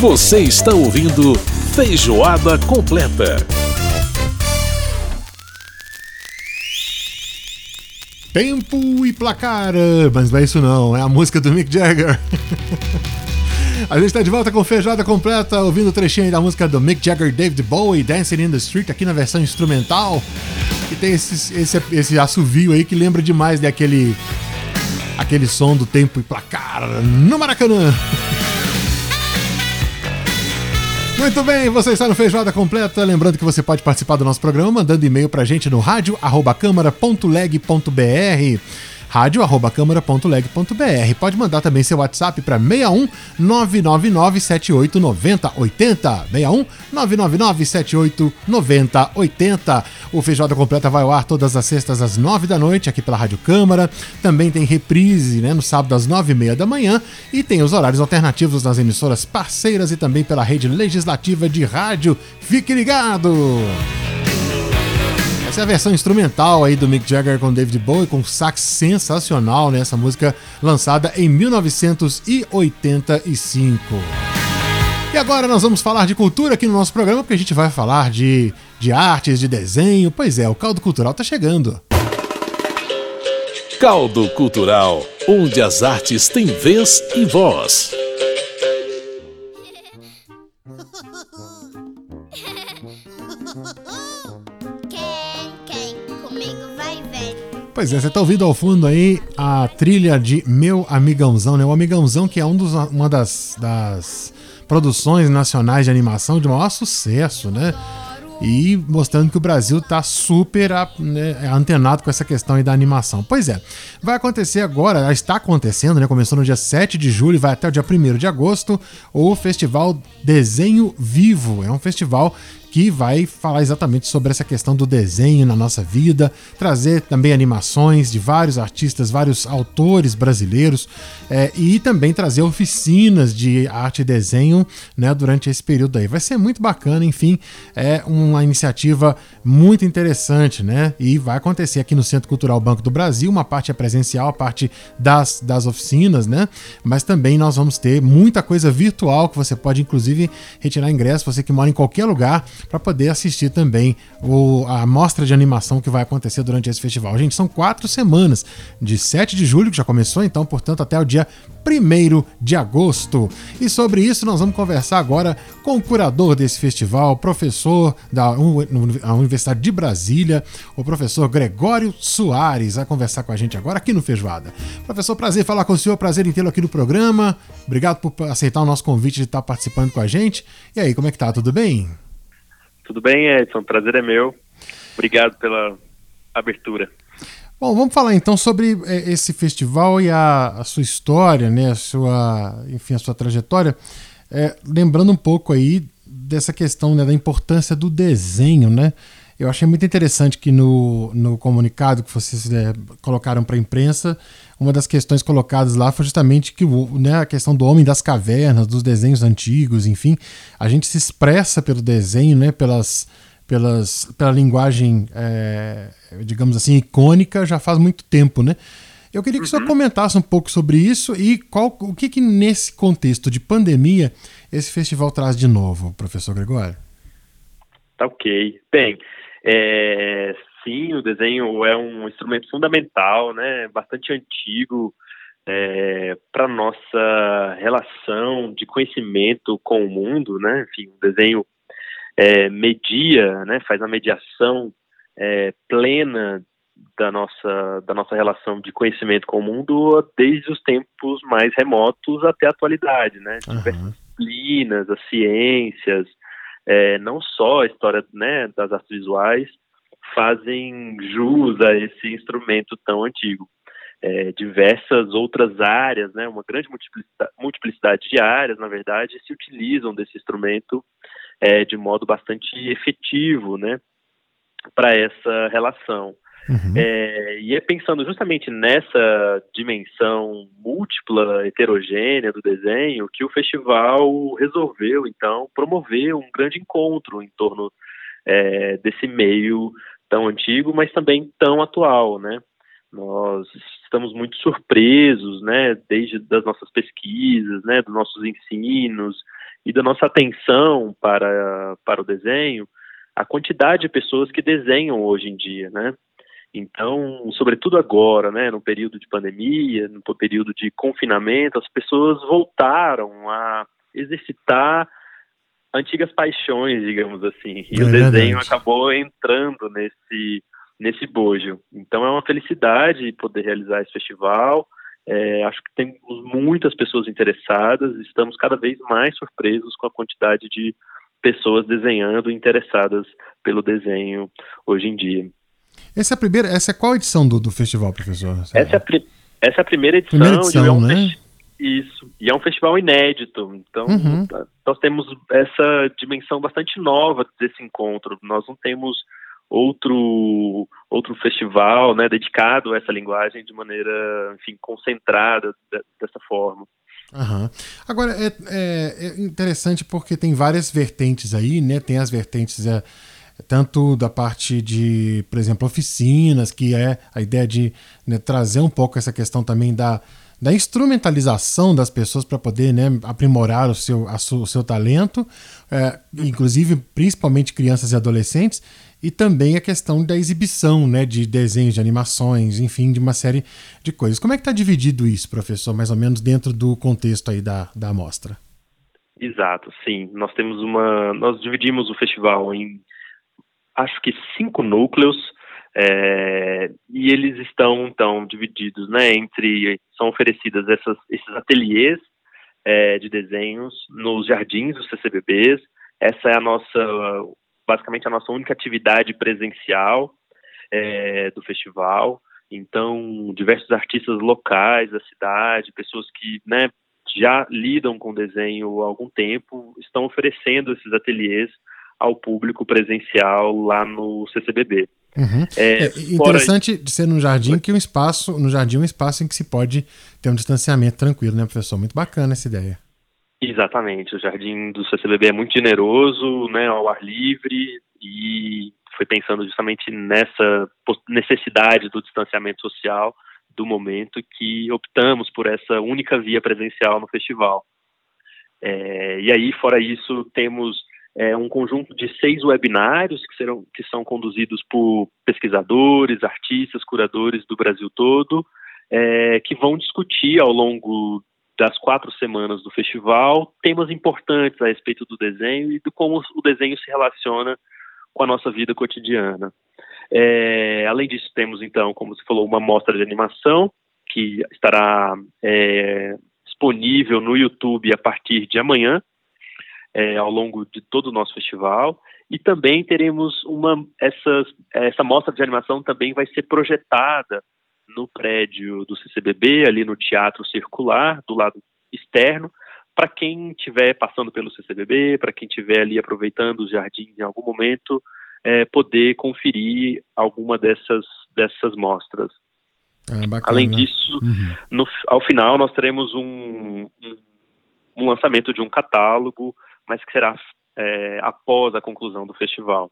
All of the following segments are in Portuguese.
Você está ouvindo Feijoada Completa. Tempo e placar, mas não é isso não, é a música do Mick Jagger. A gente está de volta com Feijoada Completa, ouvindo o trechinho da música do Mick Jagger David Bowie, Dancing in the Street, aqui na versão instrumental. E tem esse, esse, esse assovio aí que lembra demais daquele aquele som do tempo e placar no Maracanã. Muito bem, você está no Feijoada Completa. Lembrando que você pode participar do nosso programa mandando e-mail pra gente no rádio@câmara.leg.br rádio@câmara.leg.br. Pode mandar também seu WhatsApp para 61 999 78 90 80. 61 999 78 90 80. O Feijoada Completa vai ao ar todas as sextas às 9 da noite aqui pela Rádio Câmara. Também tem reprise né, no sábado às 9 e meia da manhã e tem os horários alternativos nas emissoras parceiras e também pela rede legislativa de rádio. Fique ligado! Essa é a versão instrumental aí do Mick Jagger com David Bowie, com sax sensacional, né? Essa música lançada em 1985. E agora nós vamos falar de cultura aqui no nosso programa, porque a gente vai falar de, de artes, de desenho. Pois é, o caldo cultural tá chegando. Caldo Cultural, onde as artes têm vez e voz. Pois é, você tá ouvindo ao fundo aí a trilha de Meu Amigãozão, né? O Amigãozão que é um dos, uma das, das produções nacionais de animação de maior sucesso, né? E mostrando que o Brasil tá super né, antenado com essa questão aí da animação. Pois é, vai acontecer agora, está acontecendo, né? Começou no dia 7 de julho e vai até o dia 1 de agosto, o Festival Desenho Vivo. É um festival que vai falar exatamente sobre essa questão do desenho na nossa vida, trazer também animações de vários artistas, vários autores brasileiros é, e também trazer oficinas de arte e desenho né, durante esse período aí. Vai ser muito bacana, enfim, é uma iniciativa muito interessante, né? E vai acontecer aqui no Centro Cultural Banco do Brasil, uma parte é presencial, a parte das, das oficinas, né? Mas também nós vamos ter muita coisa virtual que você pode, inclusive, retirar ingresso, você que mora em qualquer lugar, para poder assistir também o, a mostra de animação que vai acontecer durante esse festival. Gente, são quatro semanas, de 7 de julho, que já começou, então, portanto, até o dia 1 de agosto. E sobre isso nós vamos conversar agora com o curador desse festival, professor da Universidade de Brasília, o professor Gregório Soares, vai conversar com a gente agora aqui no Feijoada. Professor, prazer falar com o senhor, prazer em tê-lo aqui no programa. Obrigado por aceitar o nosso convite de estar participando com a gente. E aí, como é que tá? Tudo bem? Tudo bem, Edson? Prazer é meu. Obrigado pela abertura. Bom, vamos falar então sobre é, esse festival e a, a sua história, né? A sua, enfim, a sua trajetória. É, lembrando um pouco aí dessa questão né, da importância do desenho, né? Eu achei muito interessante que no, no comunicado que vocês é, colocaram para a imprensa, uma das questões colocadas lá foi justamente que né, a questão do homem das cavernas, dos desenhos antigos, enfim, a gente se expressa pelo desenho, né, pelas, pelas, pela linguagem, é, digamos assim, icônica já faz muito tempo, né? Eu queria que o senhor uhum. comentasse um pouco sobre isso e qual, o que, que nesse contexto de pandemia esse festival traz de novo, professor Gregório. Tá ok. Bem, é, sim, o desenho é um instrumento fundamental, né, bastante antigo é, para nossa relação de conhecimento com o mundo, né? Enfim, o desenho é, media, né, faz a mediação é, plena da nossa da nossa relação de conhecimento com o mundo desde os tempos mais remotos até a atualidade, né? Uhum. Disciplinas, as ciências, é, não só a história né, das artes visuais, fazem jus a esse instrumento tão antigo. É, diversas outras áreas, né, uma grande multiplicidade, de áreas, na verdade, se utilizam desse instrumento é, de modo bastante efetivo, né, para essa relação. Uhum. É, e é pensando justamente nessa dimensão múltipla, heterogênea do desenho, que o festival resolveu, então, promover um grande encontro em torno é, desse meio tão antigo, mas também tão atual, né? Nós estamos muito surpresos, né, desde das nossas pesquisas, né, dos nossos ensinos e da nossa atenção para, para o desenho, a quantidade de pessoas que desenham hoje em dia, né? Então, sobretudo agora, né, no período de pandemia, no período de confinamento, as pessoas voltaram a exercitar antigas paixões, digamos assim. E é o desenho acabou entrando nesse nesse bojo. Então é uma felicidade poder realizar esse festival. É, acho que temos muitas pessoas interessadas. Estamos cada vez mais surpresos com a quantidade de pessoas desenhando interessadas pelo desenho hoje em dia. Essa é a primeira, essa é qual edição do, do festival, professor? Essa é, a, essa é a primeira edição. Primeira edição, é um né? Isso. E é um festival inédito. Então, uhum. nós temos essa dimensão bastante nova desse encontro. Nós não temos outro outro festival, né, dedicado a essa linguagem de maneira, enfim, concentrada dessa forma. Uhum. Agora é, é, é, interessante porque tem várias vertentes aí, né? Tem as vertentes é, tanto da parte de, por exemplo, oficinas, que é a ideia de né, trazer um pouco essa questão também da, da instrumentalização das pessoas para poder né, aprimorar o seu, su, o seu talento, é, inclusive principalmente crianças e adolescentes, e também a questão da exibição né, de desenhos, de animações, enfim, de uma série de coisas. Como é que está dividido isso, professor, mais ou menos dentro do contexto aí da, da amostra? Exato, sim. Nós temos uma. Nós dividimos o festival em acho que cinco núcleos. É, e eles estão então divididos, né, entre são oferecidas essas, esses ateliês é, de desenhos nos jardins dos CCBBs. Essa é a nossa basicamente a nossa única atividade presencial é, do festival. Então, diversos artistas locais da cidade, pessoas que né, já lidam com desenho há algum tempo, estão oferecendo esses ateliês ao público presencial lá no CCBB. Uhum. É, é interessante de ser no jardim que um espaço, no jardim um espaço em que se pode ter um distanciamento tranquilo, né, professor? Muito bacana essa ideia. Exatamente, o jardim do CCBB é muito generoso, né, ao ar livre e foi pensando justamente nessa necessidade do distanciamento social do momento que optamos por essa única via presencial no festival. É, e aí, fora isso, temos é, um conjunto de seis webinários que, serão, que são conduzidos por pesquisadores, artistas, curadores do Brasil todo, é, que vão discutir ao longo das quatro semanas do festival temas importantes a respeito do desenho e de como o desenho se relaciona com a nossa vida cotidiana. É, além disso, temos então, como você falou, uma mostra de animação que estará é, disponível no YouTube a partir de amanhã, é, ao longo de todo o nosso festival. E também teremos uma essa, essa mostra de animação também vai ser projetada no prédio do CCBB, ali no Teatro Circular, do lado externo, para quem estiver passando pelo CCBB, para quem estiver ali aproveitando os jardins em algum momento, é, poder conferir alguma dessas, dessas mostras. É, Além disso, uhum. no, ao final nós teremos um, um, um, lançamento de um catálogo, mas que será é, após a conclusão do festival.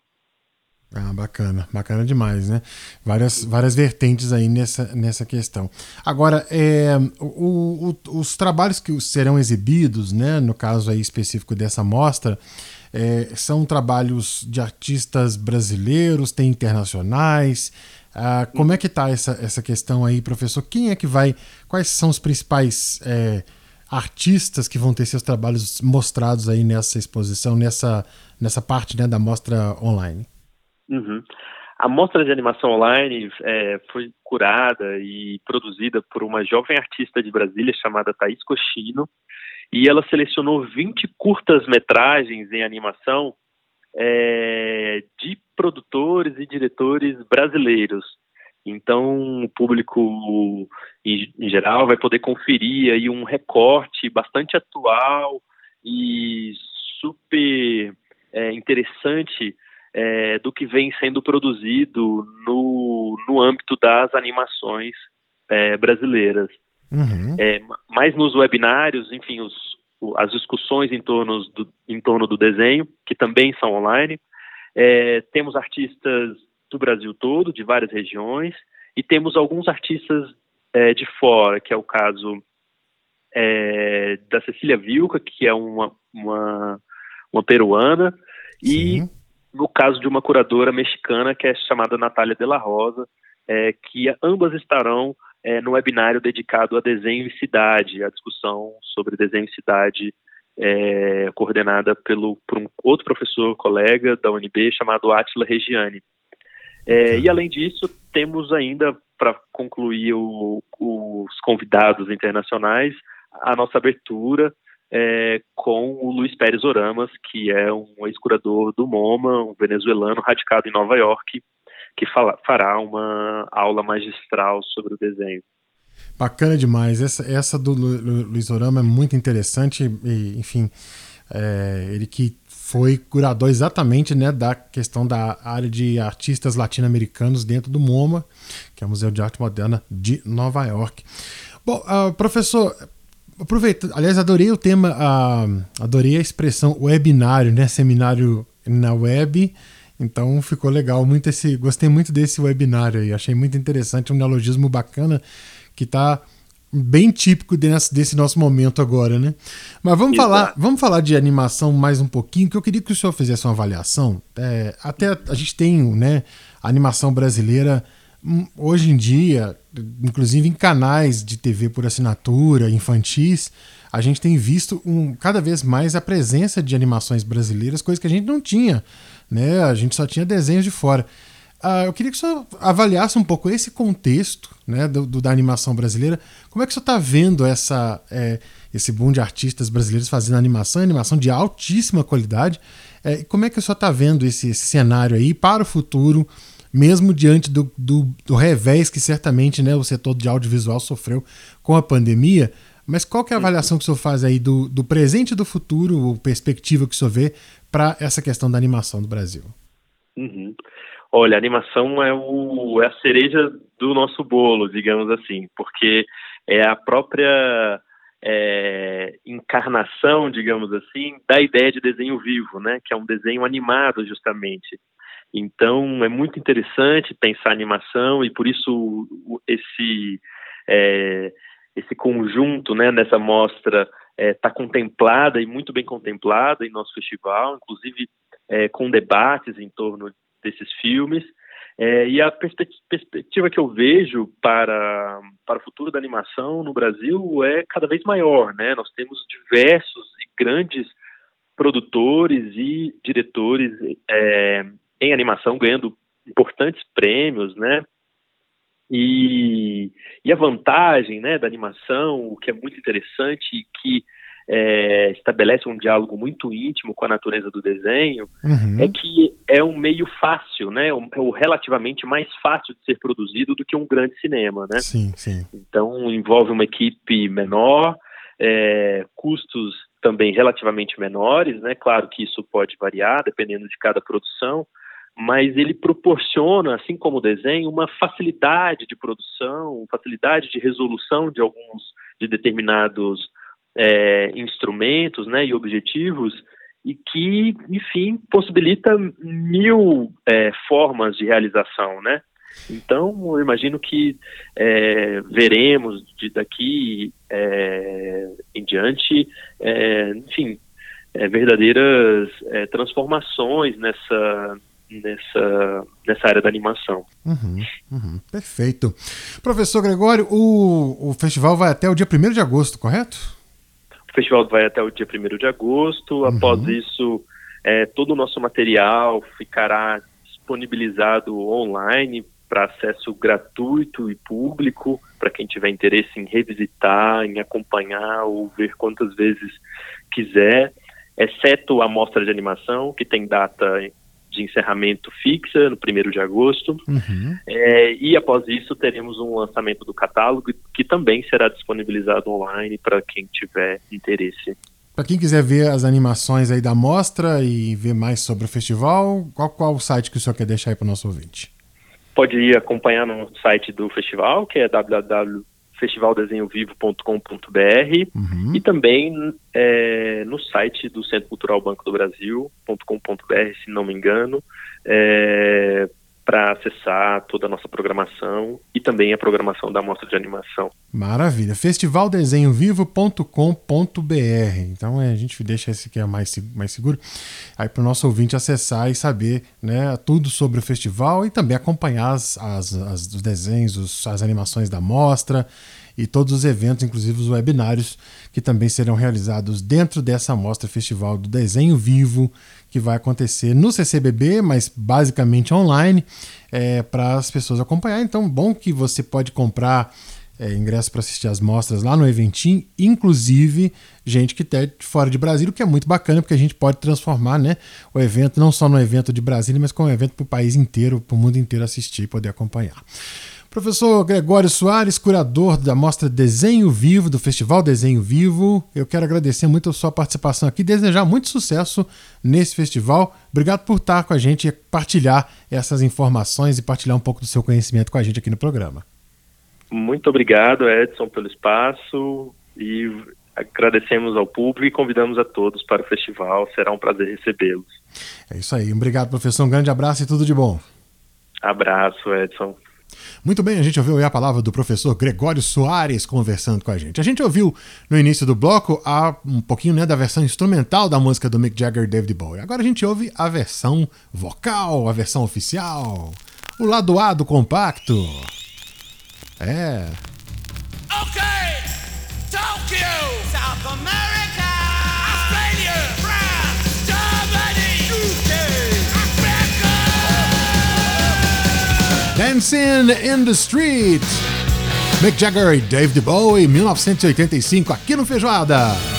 Ah, bacana, bacana demais, né? Várias, várias vertentes aí nessa, nessa questão. Agora, é, o, o, os trabalhos que serão exibidos, né, no caso aí específico dessa mostra, é, são trabalhos de artistas brasileiros, tem internacionais. Ah, como é que está essa, essa questão aí, professor? Quem é que vai? Quais são os principais é, artistas que vão ter seus trabalhos mostrados aí nessa exposição, nessa, nessa parte né, da mostra online? Uhum. A mostra de animação online é, foi curada e produzida por uma jovem artista de Brasília chamada Thaís Cochino, e ela selecionou 20 curtas-metragens em animação é, de produtores e diretores brasileiros. Então, o público em, em geral vai poder conferir aí um recorte bastante atual e super é, interessante é, do que vem sendo produzido no, no âmbito das animações é, brasileiras. Uhum. É, mas nos webinários, enfim, os, as discussões em torno, do, em torno do desenho, que também são online, é, temos artistas do Brasil todo, de várias regiões, e temos alguns artistas é, de fora, que é o caso é da Cecília Vilca, que é uma, uma, uma peruana, Sim. e no caso de uma curadora mexicana que é chamada Natália de la Rosa, é, que ambas estarão é, no webinário dedicado a desenho e cidade, a discussão sobre desenho e cidade é, coordenada pelo, por um outro professor colega da UNB chamado Atila Regiani. É, e além disso, temos ainda para concluir o, os convidados internacionais a nossa abertura é, com o Luiz Pérez Oramas, que é um ex-curador do MoMA, um venezuelano radicado em Nova York, que fala, fará uma aula magistral sobre o desenho. Bacana demais. Essa, essa do Luiz Orama é muito interessante. E, enfim, é, ele que foi curador exatamente né, da questão da área de artistas latino-americanos dentro do MoMA, que é o Museu de Arte Moderna de Nova York. Bom, uh, professor, aproveita, aliás, adorei o tema, uh, adorei a expressão webinário, né, seminário na web. Então ficou legal, muito esse, gostei muito desse webinário aí, achei muito interessante, um neologismo bacana que está bem típico desse, nosso momento agora, né? Mas vamos falar, vamos falar de animação mais um pouquinho, que eu queria que o senhor fizesse uma avaliação. É, até a gente tem, né, a animação brasileira hum, hoje em dia, inclusive em canais de TV por assinatura, infantis, a gente tem visto um, cada vez mais a presença de animações brasileiras, coisa que a gente não tinha, né? A gente só tinha desenhos de fora. Uh, eu queria que senhor avaliasse um pouco esse contexto né, do, do da animação brasileira. Como é que senhor está vendo essa, é, esse boom de artistas brasileiros fazendo animação, animação de altíssima qualidade? É, como é que senhor está vendo esse, esse, cenário aí para o futuro, mesmo diante do, do, do, revés que certamente né, o setor de audiovisual sofreu com a pandemia? Mas qual que é a avaliação que o senhor faz aí do, do presente e do futuro, a perspectiva que o senhor vê para essa questão da animação do Brasil? Uhum. Olha, a animação é, o, é a cereja do nosso bolo, digamos assim, porque é a própria é, encarnação, digamos assim, da ideia de desenho vivo, né? Que é um desenho animado, justamente. Então, é muito interessante pensar animação e por isso esse é, esse conjunto, né, nessa mostra está é, contemplada e muito bem contemplada em nosso festival, inclusive é, com debates em torno desses filmes. É, e a perspectiva que eu vejo para, para o futuro da animação no Brasil é cada vez maior. Né? Nós temos diversos e grandes produtores e diretores é, em animação ganhando importantes prêmios, né? E, e a vantagem né, da animação, o que é muito interessante que é, estabelece um diálogo muito íntimo com a natureza do desenho, uhum. é que é um meio fácil, né? Um, é o relativamente mais fácil de ser produzido do que um grande cinema, né? Sim, sim. Então envolve uma equipe menor, é, custos também relativamente menores, né? Claro que isso pode variar dependendo de cada produção, mas ele proporciona, assim como o desenho, uma facilidade de produção, facilidade de resolução de alguns de determinados é, instrumentos né, e objetivos e que, enfim, possibilita mil é, formas de realização, né? Então, eu imagino que é, veremos de daqui é, em diante, é, enfim, é, verdadeiras transformações nessa, nessa, nessa área da animação. Uhum, uhum, perfeito. Professor Gregório, o, o festival vai até o dia 1 de agosto, correto? Festival vai até o dia 1 de agosto. Uhum. Após isso, é, todo o nosso material ficará disponibilizado online para acesso gratuito e público, para quem tiver interesse em revisitar, em acompanhar ou ver quantas vezes quiser, exceto a mostra de animação, que tem data de encerramento fixa, no 1 de agosto. Uhum. É, e após isso, teremos um lançamento do catálogo, que também será disponibilizado online para quem tiver interesse. Para quem quiser ver as animações aí da mostra e ver mais sobre o festival, qual, qual o site que o senhor quer deixar aí para o nosso ouvinte? Pode ir acompanhar no site do festival, que é www festivaldesenhovivo.com.br uhum. e também é, no site do Centro Cultural Banco do Brasil.com.br, se não me engano. É, para acessar toda a nossa programação e também a programação da mostra de animação. Maravilha. Festivaldesenhovivo.com.br. Então é, a gente deixa esse que é mais, mais seguro aí para o nosso ouvinte acessar e saber né, tudo sobre o festival e também acompanhar as, as, as os desenhos, os, as animações da mostra e todos os eventos, inclusive os webinários, que também serão realizados dentro dessa mostra festival do desenho vivo, que vai acontecer no CCBB, mas basicamente online, é, para as pessoas acompanhar. Então, bom que você pode comprar é, ingresso para assistir as mostras lá no Eventim, inclusive gente que está fora de Brasília, o que é muito bacana, porque a gente pode transformar né, o evento não só no evento de Brasília, mas como um evento para o país inteiro, para o mundo inteiro assistir e poder acompanhar. Professor Gregório Soares, curador da mostra Desenho Vivo, do Festival Desenho Vivo, eu quero agradecer muito a sua participação aqui, desejar muito sucesso nesse festival. Obrigado por estar com a gente e partilhar essas informações e partilhar um pouco do seu conhecimento com a gente aqui no programa. Muito obrigado, Edson, pelo espaço e agradecemos ao público e convidamos a todos para o festival. Será um prazer recebê-los. É isso aí. Obrigado, professor. Um grande abraço e tudo de bom. Abraço, Edson. Muito bem, a gente ouviu a palavra do professor Gregório Soares conversando com a gente. A gente ouviu no início do bloco a, um pouquinho né, da versão instrumental da música do Mick Jagger e David Bowie. Agora a gente ouve a versão vocal, a versão oficial, o lado A do compacto. É. Ok, Tokyo, South America, Dancing in the Street. Mick Jagger e Dave Bowie, 1985, aqui no Feijoada.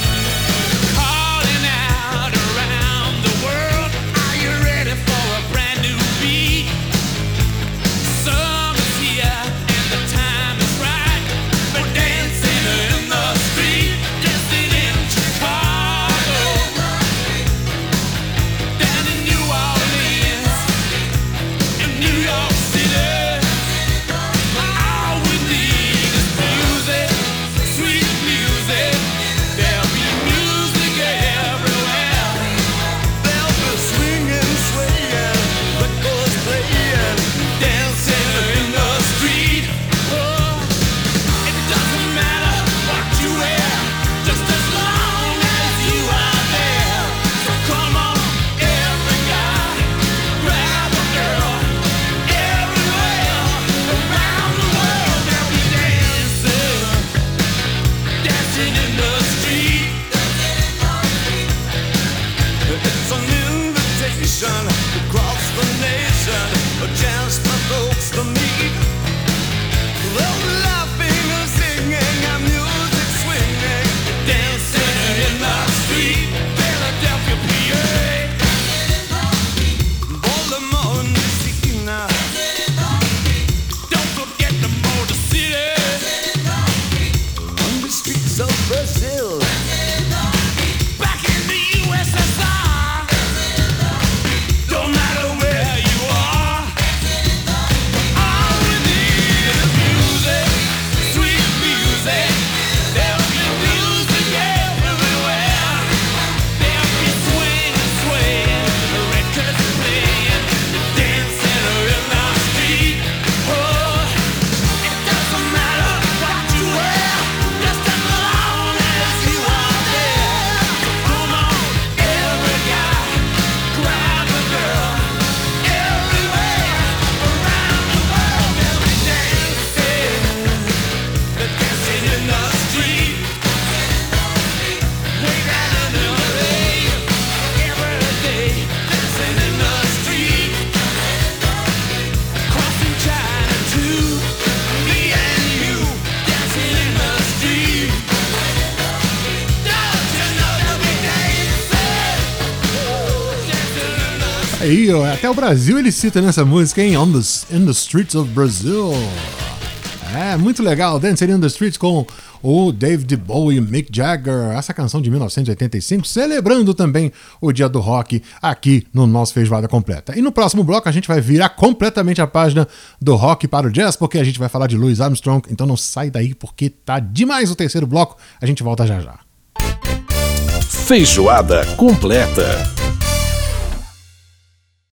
Aí, ó, até o Brasil ele cita nessa música, hein? On the, in the Streets of Brazil. É, muito legal. Dancing in the Streets com o David Bowie e Mick Jagger. Essa canção de 1985, celebrando também o dia do rock aqui no nosso Feijoada Completa. E no próximo bloco a gente vai virar completamente a página do rock para o jazz, porque a gente vai falar de Louis Armstrong. Então não sai daí porque tá demais o terceiro bloco. A gente volta já já. Feijoada Completa.